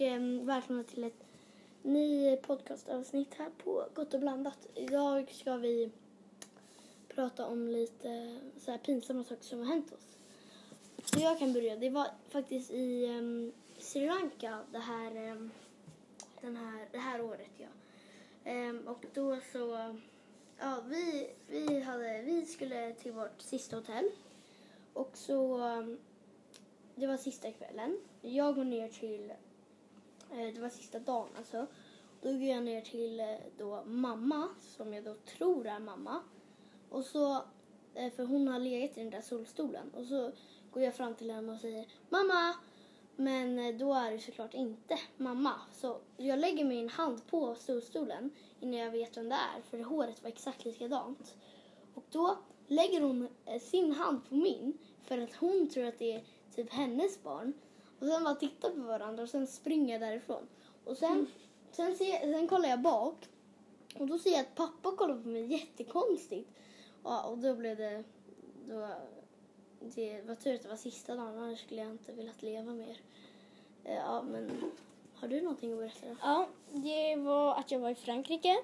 eh, välkomna till ett ny podcastavsnitt här på Gott och blandat. Idag ska vi prata om lite så här pinsamma saker som har hänt oss. Så jag kan börja. Det var faktiskt i um, Sri Lanka det här, um, den här, det här året. Ja. Um, och då så, ja vi, vi, hade, vi skulle till vårt sista hotell. Och så, det var sista kvällen. Jag går ner till, Eh, det var sista dagen alltså. Då går jag ner till eh, då mamma, som jag då tror är mamma. Och så, eh, för hon har legat i den där solstolen. Och så går jag fram till henne och säger Mamma! Men då är det såklart inte mamma. Så jag lägger min hand på solstolen innan jag vet vem det är. För håret var exakt likadant. Och då lägger hon sin hand på min. För att hon tror att det är typ hennes barn. Och sen bara tittar på varandra och sen springer jag därifrån. Och sen, mm. sen, ser, sen kollar jag bak. Och då ser jag att pappa kollar på mig jättekonstigt. Ja, och då blev det... Då, det var tur att det var sista dagen, annars skulle jag inte velat leva mer. Ja, men har du någonting att berätta? Ja, det var att jag var i Frankrike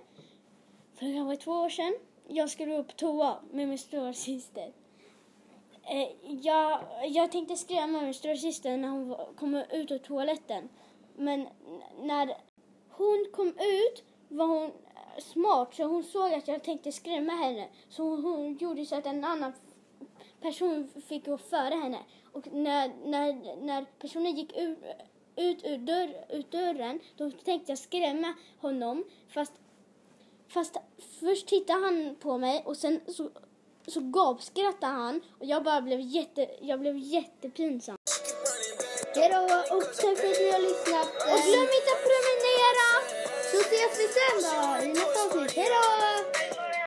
för det var två år sedan. Jag skulle upp på toa med min stora syster. Eh, jag, jag tänkte skrämma min stora syster när hon kom ut ur toaletten. Men när hon kom ut var hon eh, smart så hon såg att jag tänkte skrämma henne. Så hon, hon gjorde så att en annan person fick gå före henne. Och när, när, när personen gick ut, ut ur, dörr, ut dörren då tänkte jag skrämma honom. Fast, fast först tittade han på mig och sen så, så gapskrattade han och jag bara blev, jätte, jag blev jättepinsam. Hejdå och tack för att ni har lyssnat. Och glöm inte att prenumerera! Så ses vi sen då i nästa avsnitt. Hejdå!